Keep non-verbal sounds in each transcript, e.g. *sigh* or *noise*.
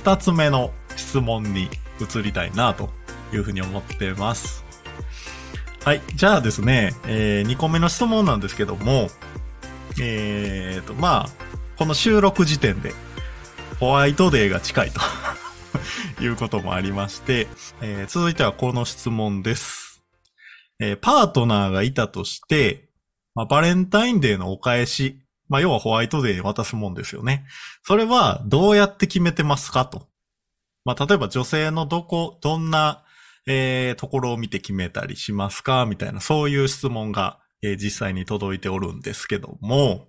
二つ目の質問に移りたいなというふうに思ってます。はい。じゃあですね、えー、2個目の質問なんですけども、えーと、まあ、この収録時点で、ホワイトデーが近いと *laughs* いうこともありまして、えー、続いてはこの質問です。えー、パートナーがいたとして、まあ、バレンタインデーのお返し、まあ、要はホワイトデーに渡すもんですよね。それはどうやって決めてますかと。まあ、例えば女性のどこ、どんな、えー、ところを見て決めたりしますか？みたいな、そういう質問が、えー、実際に届いておるんですけども、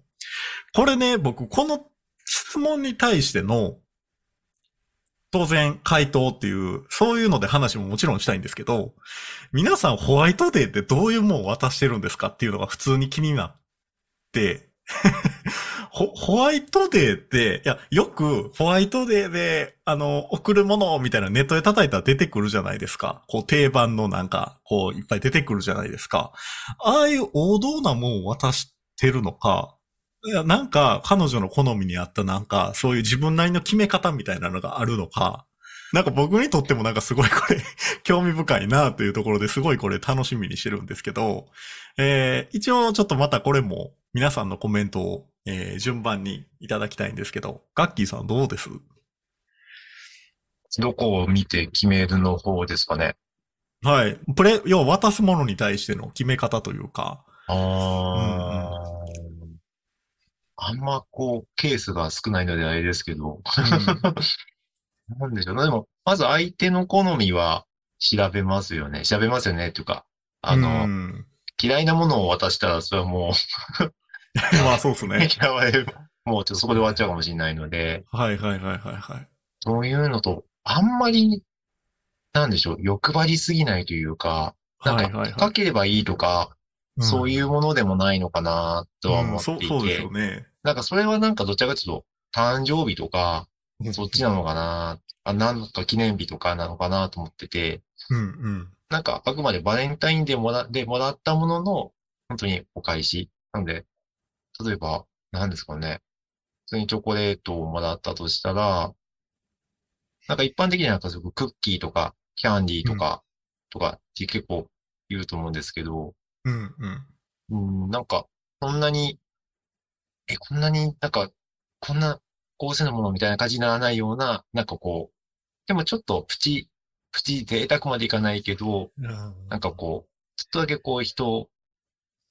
これね、僕、この質問に対しての、当然、回答っていう、そういうので話ももちろんしたいんですけど、皆さんホワイトデーってどういうもんを渡してるんですか？っていうのが普通に気になって、*laughs* ホホワイトデーって、いや、よくホワイトデーで、あの、送るものみたいなネットで叩いたら出てくるじゃないですか。こう定番のなんか、こういっぱい出てくるじゃないですか。ああいう王道なもんを渡してるのか、いや、なんか、彼女の好みに合ったなんか、そういう自分なりの決め方みたいなのがあるのか、なんか僕にとってもなんかすごいこれ *laughs* 興味深いなというところですごいこれ楽しみにしてるんですけど、えー、一応ちょっとまたこれも皆さんのコメントを、えー、順番にいただきたいんですけど、ガッキーさんどうです？どこを見て決めるの方ですかね？はい。プレ、要は渡すものに対しての決め方というか。ああ、うんうんあんまこう、ケースが少ないのであれですけど、うん、*laughs* なんでしょうね。でも、まず相手の好みは調べますよね。調べますよね、というか、あの、うん、嫌いなものを渡したら、それはもう *laughs* まあそうですね。*laughs* もうちょっとそこで終わっちゃうかもしれないので。はいはいはいはいはい。そういうのと、あんまり、なんでしょう、欲張りすぎないというか、なんか、高ければいいとか、そういうものでもないのかなとは思っていて、うん、そうそうですよね。なんかそれはなんかどちらかというと、誕生日とか、そっちなのかな、あ、なんか記念日とかなのかなと思ってて、うんうん。なんかあくまでバレンタインでもらでもらったものの、本当にお返し。なんで、例えば、何ですかね。普通にチョコレートをもらったとしたら、なんか一般的にはなんかクッキーとか、キャンディーとか、とかって結構言うと思うんですけど、うんうん。うん、なんか、そんなに、え、こんなになんか、こんな高性なものみたいな感じにならないような、なんかこう、でもちょっとプチ、プチ贅沢までいかないけど、なんかこう、ちょっとだけこう人、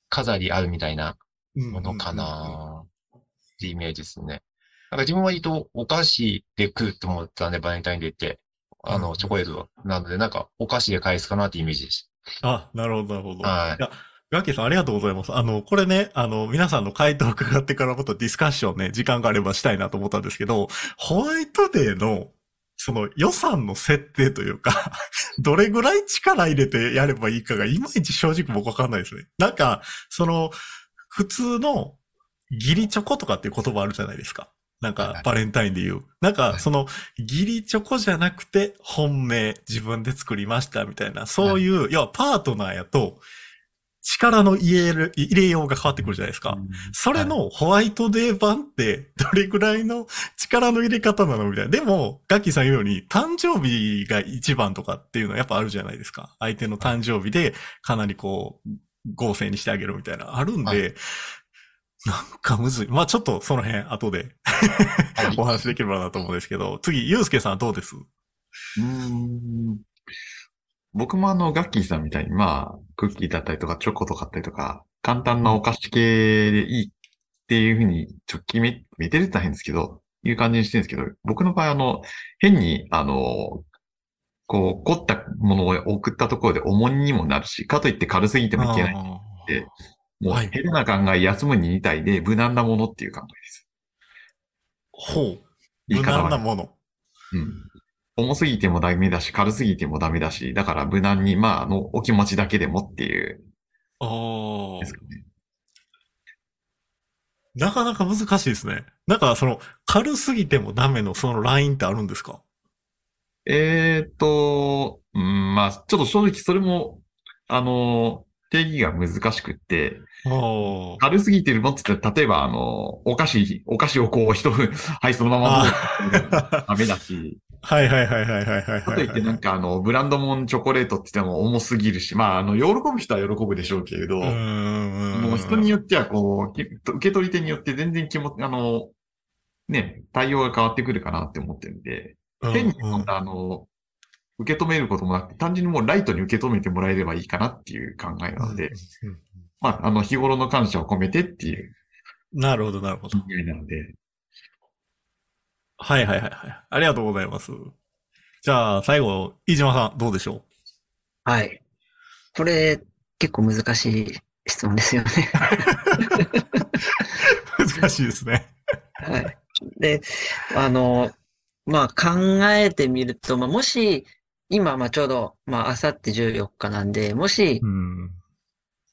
飾りあるみたいなものかなってイメージですね。なんか自分は割とお菓子で食うって思ったんで、バレンタインデーって、あの、チョコレートなので、なんかお菓子で返すかなってイメージです。あ、なるほど、なるほど。はい。ガッキーさんありがとうございます。あの、これね、あの、皆さんの回答を伺ってからもっとディスカッションね、時間があればしたいなと思ったんですけど、ホワイトデーの、その予算の設定というか *laughs* どれぐらい力入れてやればいいかがいまいち正直僕わかんないですね。なんか、その、普通のギリチョコとかっていう言葉あるじゃないですか。なんか、バレンタインで言う。なんか、その、ギリチョコじゃなくて、本命、自分で作りましたみたいな、そういう、要はパートナーやと、力の入れる、入れようが変わってくるじゃないですか。それのホワイトデー版って、どれぐらいの力の入れ方なのみたいな。でも、ガッキーさん言うように、誕生日が一番とかっていうのはやっぱあるじゃないですか。相手の誕生日で、かなりこう、合成にしてあげるみたいな、あるんで、なんかむずい。まあちょっとその辺後でお話できればなと思うんですけど、次、ゆうすけさんどうです？うん。僕もあの、ガッキーさんみたいに、まあ、クッキーだったりとか、チョコとかあったりとか、簡単なお菓子系でいいっていうふうに、ちょっと決め、めてるって大変ですけど、いう感じにしてるんですけど、僕の場合あの、変に、あの、こう、凝ったものを送ったところで重荷にもなるし、かといって軽すぎてもいけないって、もう、変な考え、休むに似たいで、無難なものっていう考えです。ほう。無難なもの。うん。重すぎてもダメだし、軽すぎてもダメだし、だから無難に、まあ、あの、お気持ちだけでもっていう。ああ。なかなか難しいですね。なんか、その、軽すぎてもダメのそのラインってあるんですか？えー、っと、うん、まあ、ちょっと正直それも、あの、定義が難しくって、軽すぎてるのって言ったら、例えば、あの、お菓子、お菓子をこう、一分、*laughs* はい、そのままダメだし、*laughs* はいはいはいはいはいはいかはい。といってなんかあの、ブランドもんチョコレートって言っても重すぎるし、まああの、喜ぶ人は喜ぶでしょうけれど。もう人によってはこう、き受け取り手によって全然気も、あの、ね、対応が変わってくるかなって思ってるんで、うん変にうんあの、受け止めることもなくて、単純にもうライトに受け止めてもらえればいいかなっていう考えなので、うんまあ、あの、日頃の感謝を込めてっていうなるほどなるほど。意味なので、はいはいはいはい。ありがとうございます。じゃあ、最後、飯島さん、どうでしょはい。これ、結構難しい質問ですよね。う *laughs* 難しいですね。はい。で、あの、まあ考えてみると、まあもし、今、まあちょうど、まああさって14日なんで、もしう、ん。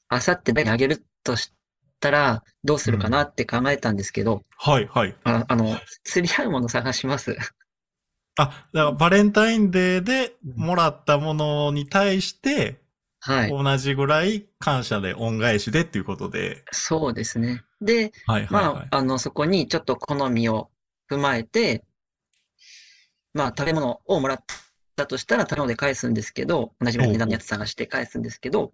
あさって誰にあげるとしたら、どうするかなって考えたんですけど、はいはい。あ、あの、釣り合うもの探します。あ、だからバレンタインデーでもらったものに対して、はい。同じぐらい感謝で恩返しでっていうことで、そうですね。で、はいはいはい。まあ、あの、そこにちょっと好みを踏まえて、まあ、食べ物をもらったとしたら、食べ物で返すんですけど、同じ値段のやつ探して返すんですけど、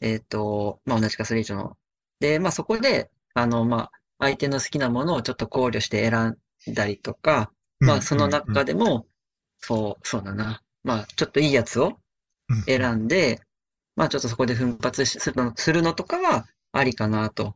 えっと、まあ、同じかそれ以上の。で、まあ、そこで、あの、まあ、相手の好きなものをちょっと考慮して選んだりとか、まあ、その中でも、そう、そうだな。まあ、ちょっといいやつを選んで、まあ、ちょっとそこで奮発しするのするのとかはありかなと。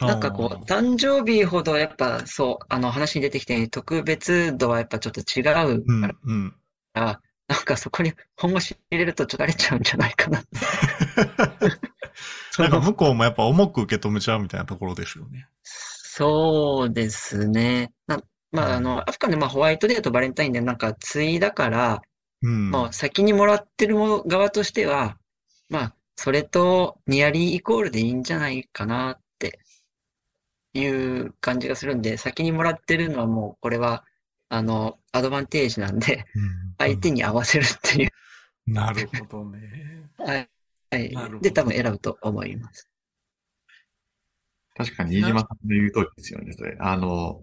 なんかこう、誕生日ほどやっぱそう、あの話に出てきたように特別度はやっぱちょっと違ううん、かうん。ら、なんかそこに本腰入れるとちょっと慣れちゃうんじゃないかな。*laughs* そなんかの向こうもやっぱ重く受け止めちゃうみたいなところですよね。そうですね。なまあ、あの、アフカンでまあホワイトデーとバレンタインデーなんか対だから、うん。まあ先にもらってる側としては、まあ、それとニアリーイコールでいいんじゃないかないう感じがするんで、先にもらってるのはもうこれは、あの、アドバンテージなんで、うん相手に合わせるっていう。なるほどね。はい。はいなるほどで、多分選ぶと思います。確かに飯島さんの言う通りですよね、それ。あの、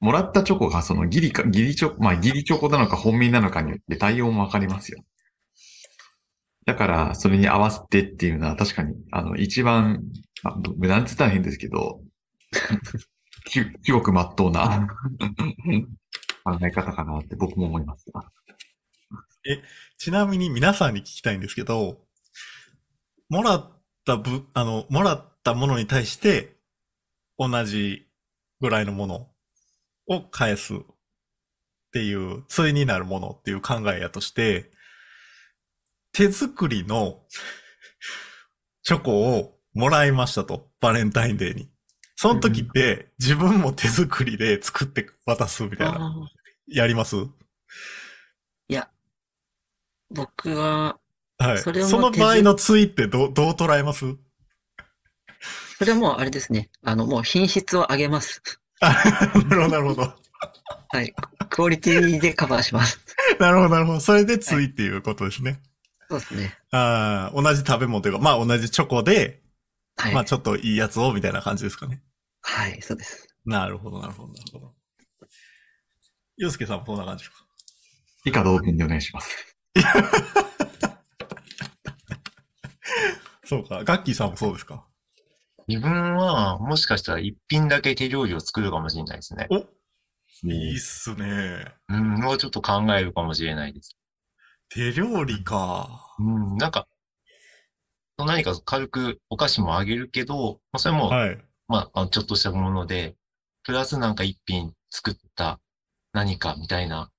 もらったチョコがそのギリか、ギリチョコ、まあギリチョコなのか本命なのかによって対応もわかりますよ。だから、それに合わせてっていうのは確かに、あの、一番、まあ、無難って言ったら変ですけど、き至極真っ当な *laughs* 考え方かなって僕も思います。ちなみに皆さんに聞きたいんですけど、もらったぶ、あの、もらったものに対して、同じぐらいのものを返すっていう、対になるものっていう考えやとして、手作りのチョコをもらいましたと、バレンタインデーに。その時って、自分も手作りで作って渡すみたいな。やります？僕は、はい。それもその場合のツイってどう、どう捉えます？それはもうあれですね。あの、もう品質を上げます。あなるほど、なるほど。はい。クオリティでカバーします。*laughs* なるほど、なるほど。それでツイっていうことですね。そうですね。ああ、同じ食べ物というか、まあ同じチョコで、はい。まあちょっといいやつをみたいな感じですかね。はい、そうです。なるほど、なるほど、なるほど。ゆうすけさんもそんな感じですか？以下同文でお願いします。*laughs* そうか。ガッキーさんもそうですか？自分は、もしかしたら一品だけ手料理を作るかもしれないですね。おいいっすね。うん、もうちょっと考えるかもしれないです。手料理か。うん、なんか、何か軽くお菓子もあげるけど、まあ、それも、はい。まあ、ちょっとしたもので、プラスなんか一品作った何かみたいな、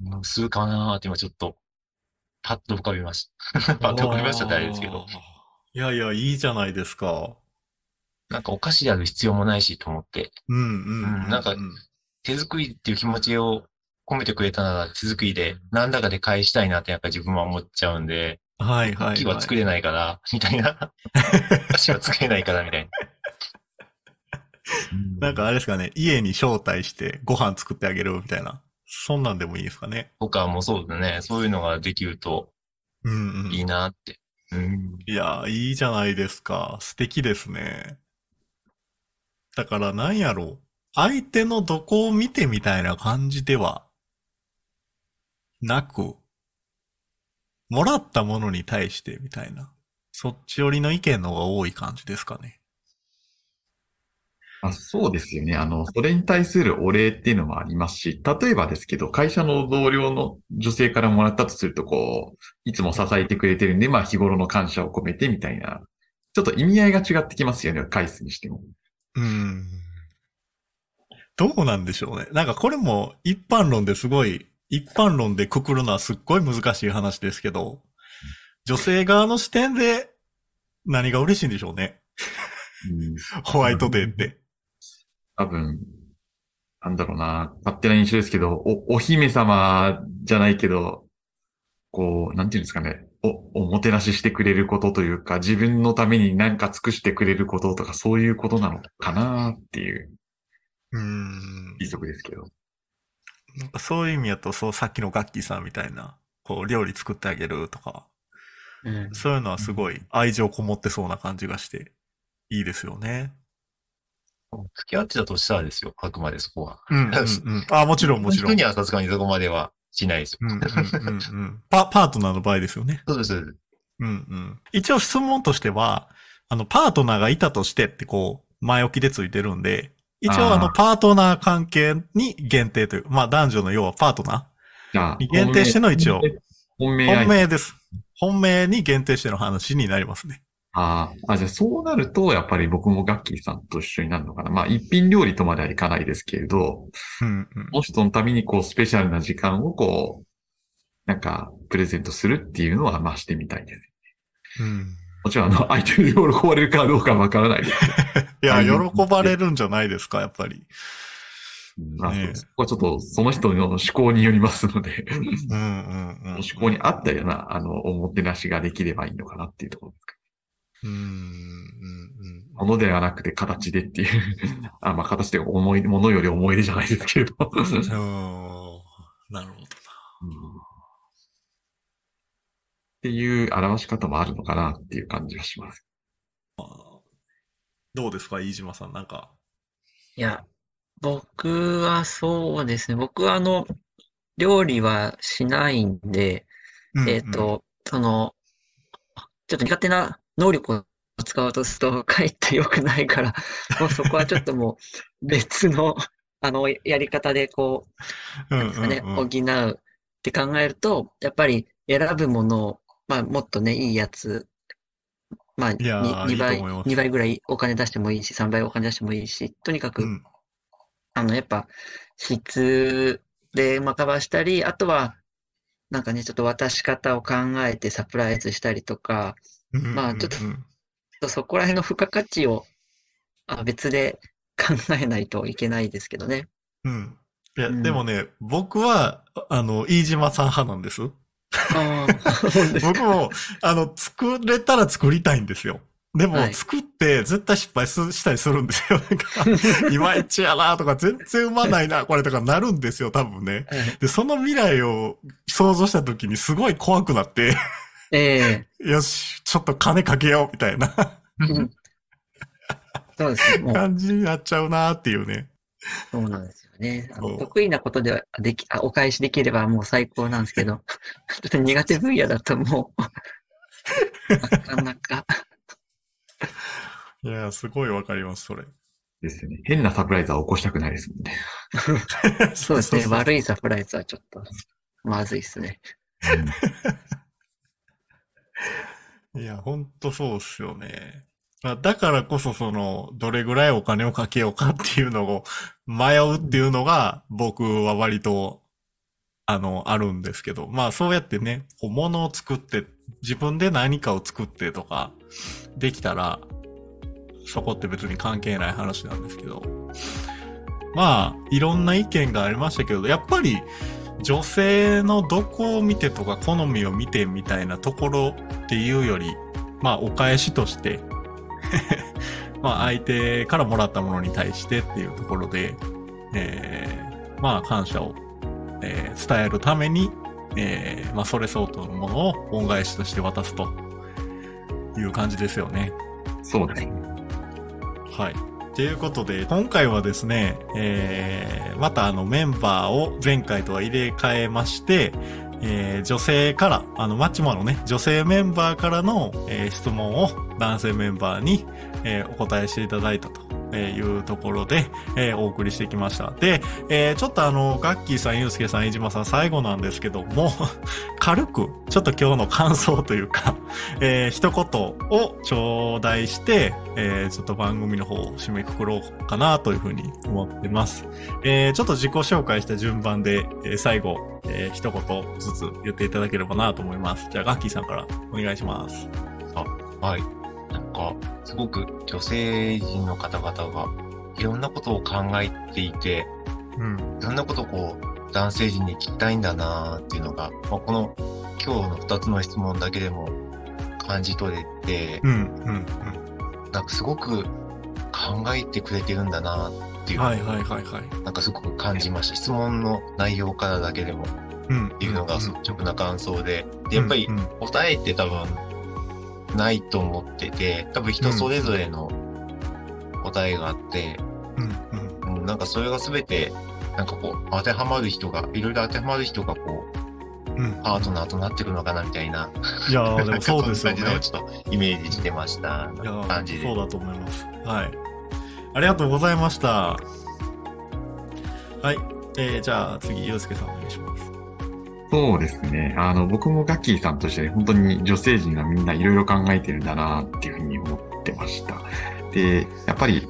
うんするかなーって今ちょっと、パッと浮かびました。*laughs* パッと浮かびましたってあれですけど。いやいや、いいじゃないですか。なんかお菓子である必要もないしと思って、うんうんううんなんか手作りっていう気持ちを込めてくれたなら手作りで何らかで返したいなってやっぱ自分は思っちゃうんで、はいはい、クッは作れないから、みたいな。お菓子は作れないから、みたいな。*laughs* うなんかあれですかね、家に招待してご飯作ってあげるみたいな。そんなんでもいいですかね。とかもそうだね。そういうのができるとうんうん。いいなって。うん。いや、いいじゃないですか。素敵ですね。だからなんやろう。相手のどこを見てみたいな感じではなく、もらったものに対してみたいな、そっち寄りの意見の方が多い感じですかね。あそうですよね。あの、それに対するお礼っていうのもありますし、例えばですけど、会社の同僚の女性からもらったとすると、こう、いつも支えてくれてるんで、まあ日頃の感謝を込めてみたいな、ちょっと意味合いが違ってきますよね、返すにしても。うん。どうなんでしょうね。なんかこれも一般論ですごい、一般論でくくるのはすっごい難しい話ですけど、女性側の視点で何が嬉しいんでしょうね。うんホワイトデーって。多分、なんだろうな、勝手な印象ですけど、お、お姫様じゃないけど、こう、なんていうんですかね、お、おもてなししてくれることというか、自分のために何か尽くしてくれることとか、そういうことなのかなっていううん。推測ですけど。なんかそういう意味だと、そう、さっきのガッキーさんみたいな、こう、料理作ってあげるとか、うん。そういうのはすごい愛情こもってそうな感じがして、いいですよね。付き合ってたとしたらですよ、あくまでそこは。うん、うん、うん。あ、もちろん、もちろん。人にはさすがにそこまではしないですよ。うん、うん、うん、うん。パ、パートナーの場合ですよね。そうです、そうです。うん、うん。一応質問としては、あの、パートナーがいたとしてってこう、前置きでついてるんで、一応あの、パートナー関係に限定という、まあ男女の要はパートナじゃあ限定しての一応本命。ー本本命命です。本命に限定しての話になりますね。ああ、あ、じゃあそうなると、やっぱり僕もガッキーさんと一緒になるのかな。まあ、一品料理とまではいかないですけれど、うん、うん。この人のためにこう、スペシャルな時間をこう、なんか、プレゼントするっていうのは、まあ、してみたいです。うん。もちろん、あの、*laughs* 相手に喜ばれるかどうかはわからないですけいや、はい喜ばれるんじゃないですか、やっぱり。ど、まあ、ねえそこはちょっと、その人の思考によりますので、うん、うん、うん。思考に合ったような、あの、おもてなしができればいいのかなっていうところですか。うん、うん、うん。ものではなくて形でっていう、*laughs* あ、まあ、形で思い、ものより思い出じゃないですけれど。なるほどうんっていう表し方もあるのかなっていう感じがします。な。どうですか、飯島さん、なんか。いや、僕はそうですね。僕はあの、料理はしないんで、えっ、と、その、ちょっと苦手な能力を使おうとすると、かえって良くないから、*laughs* もうそこはちょっともう別の、あの、やり方でこう、うん、なんですかね、うん補うって考えると、やっぱり選ぶものを、まあ、もっとね、いいやつ、まあ、にやー2倍、いいと思います2倍ぐらいお金出してもいいし、3倍お金出してもいいし、とにかく、うん、あの、やっぱ、質で、まあ、カバーしたり、あとは、なんかね、ちょっと渡し方を考えてサプライズしたりとか、うん。まあちょっとうんそこら辺の付加価値を、あ、別で考えないといけないですけどね。うん。いや、うんでもね、僕は、あの、飯島さん派なんです。*laughs* 僕も、あの、作れたら作りたいんですよ。でも、はい作って絶対失敗すしたりするんですよ。*laughs* なんか、*laughs* いまいちやなとか、全然うまないな、これとかなるんですよ、多分ね。はいで、その未来を想像した時にすごい怖くなって、ええよし、ちょっと金かけよう、みたいなうんそうですね。感じになっちゃうなっていうね。そうなんですよね。得意なことではでき、あ、お返しできればもう最高なんですけど、ちょっと苦手分野だともう、なかなか、いや、すごいわかります、それ。ですよね。変なサプライズは起こしたくないですもんね。*laughs* そうですね。悪いサプライズはちょっと、まずいですね。いや、ほんとそうっすよね。まあだからこそその、どれぐらいお金をかけようかっていうのを迷うっていうのが僕は割と、あの、あるんですけど、まあそうやってね、こう物を作って、自分で何かを作ってとか、できたら、そこって別に関係ない話なんですけど、まあ、いろんな意見がありましたけど、やっぱり女性のどこを見てとか好みを見てみたいなところっていうより、まあお返しとして、*laughs* まあ相手からもらったものに対してっていうところで、えー、まあ感謝を、えー伝えるために、えー、まあそれ相当のものを恩返しとして渡すという感じですよね。そうですね。はい。ということで、今回はですね、えー、またあのメンバーを前回とは入れ替えまして、えー女性から、あの、マッチモアのね、女性メンバーからの、えー質問を男性メンバーに、えーお答えしていただいたと。えいうところで、えーお送りしてきました。で、えーちょっとあの、ガッキーさん、ユうスケさん、飯島さん、最後なんですけども、*laughs* 軽く、ちょっと今日の感想というか、*laughs* えー一言を頂戴して、えーちょっと番組の方を締めくくろうかなというふうに思ってます。えーちょっと自己紹介した順番で、えー最後、えー一言ずつ言っていただければなと思います。じゃあ、ガッキーさんからお願いします。あはい。なんか、すごく女性陣の方々がいろんなことを考えていて、うん。いろんなことをこう、男性陣に聞きたいんだなーっていうのが、まあ、この今日の二つの質問だけでも感じ取れて、うん、うん、なんかすごく考えてくれてるんだなっていうう、ん。はい、はい、はい、はい。なんかすごく感じました。質問の内容からだけでもうん。っていうのが率直な感想で、でやっぱりうん、答えって多分ないと思ってて、多分人それぞれの答えがあって、うん、うん。うん、なんかそれが全て、なんかこう、当てはまる人が、いろいろ当てはまる人がこう、うん。パートナーとなってくるのかなみたいな、いやー、でもそうですよね。ちょっとイメージしてました。いやー感じで。そうだと思います。はい。ありがとうございました。はい。えー、じゃあ次、ゆうすけさんお願いします。そうですね。あの、僕もガッキーさんとして本当に女性陣がみんないろいろ考えてるんだなっていうふうに思ってました。で、やっぱり、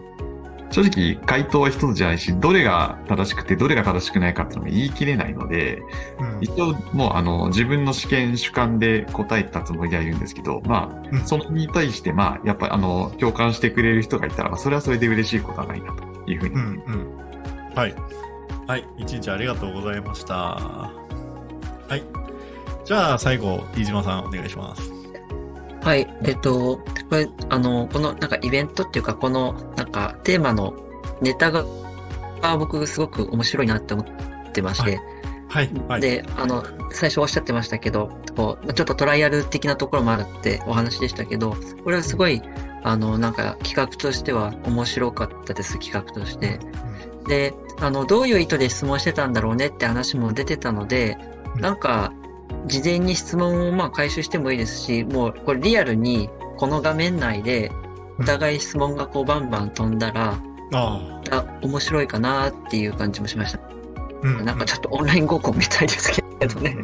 正直回答は一つじゃないし、どれが正しくてどれが正しくないかっていうのも言い切れないので、うん一応もうあの、自分の試験主観で答えたつもりではいるんですけど、まうんあ、そのに対して、まあ、やっぱりあの、共感してくれる人がいたら、まあそれはそれで嬉しいことはないなというふうにうん、うん。はい。はい。一日ありがとうございました。はい。じゃあ、最後、飯島さんお願いします。はい。えっと、これ、あの、この、なんかイベントっていうか、この、なんかテーマのネタが、が僕すごく面白いなって思ってまして、はい。はい。で、あの、最初おっしゃってましたけど、こう、ちょっとトライアル的なところもあるってお話でしたけど、これはすごい、あの、なんか企画としては面白かったです、企画として。で、あの、どういう意図で質問してたんだろうねって話も出てたので、うんなんか、事前に質問をまあ回収してもいいですし、もうこれリアルにこの画面内でお互い質問がこうバンバン飛んだら、ああ、面白いかなっていう感じもしました。あ。うんなんかちょっとオンライン合コンみたいですけどね。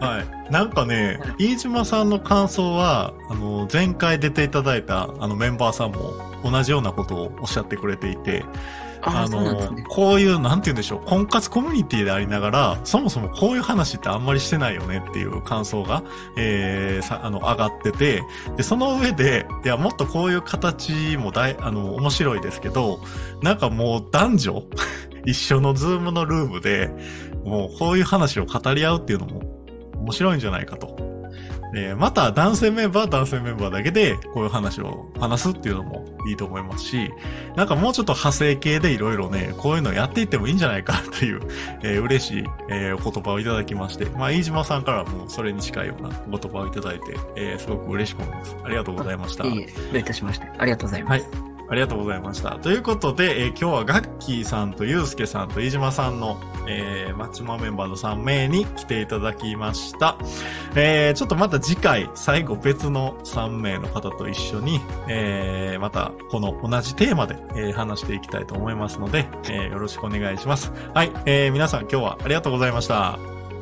はい。なんかね、飯島さんの感想は、あの、前回出ていただいた、あの、メンバーさんも同じようなことをおっしゃってくれていて、ああ、そうなんですね。こういう、なんて言うんでしょう、婚活コミュニティでありながら、そもそもこういう話ってあんまりしてないよねっていう感想が、えー、さ、あの、上がってて、で、その上で、いや、もっとこういう形も大、あの、面白いですけど、なんかもう男女 *laughs* 一緒のズームのルームで、もうこういう話を語り合うっていうのも面白いんじゃないかと。でまた男性メンバーは男性メンバーだけでこういう話を話すっていうのもいいと思いますし、なんかもうちょっと派生系でいろいろね、こういうのやっていってもいいんじゃないかという、えー嬉しい、えーお言葉をいただきまして、まあ、飯島さんからもそれに近いようなお言葉をいただいて、えーすごく嬉しく思います。ありがとうございました。いいえ、どういたしまして。ありがとうございます。ありがとうございました。ということで、えー今日はガッキーさんとユうスケさんと飯島さんの、えー、マッチマメンバーの3名に来ていただきました。えー、ちょっとまた次回、最後別の3名の方と一緒に、えー、またこの同じテーマで、えー話していきたいと思いますので、えーよろしくお願いします。はい、えー、皆さん今日はありがとうございました。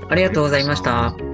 ありがとうございました。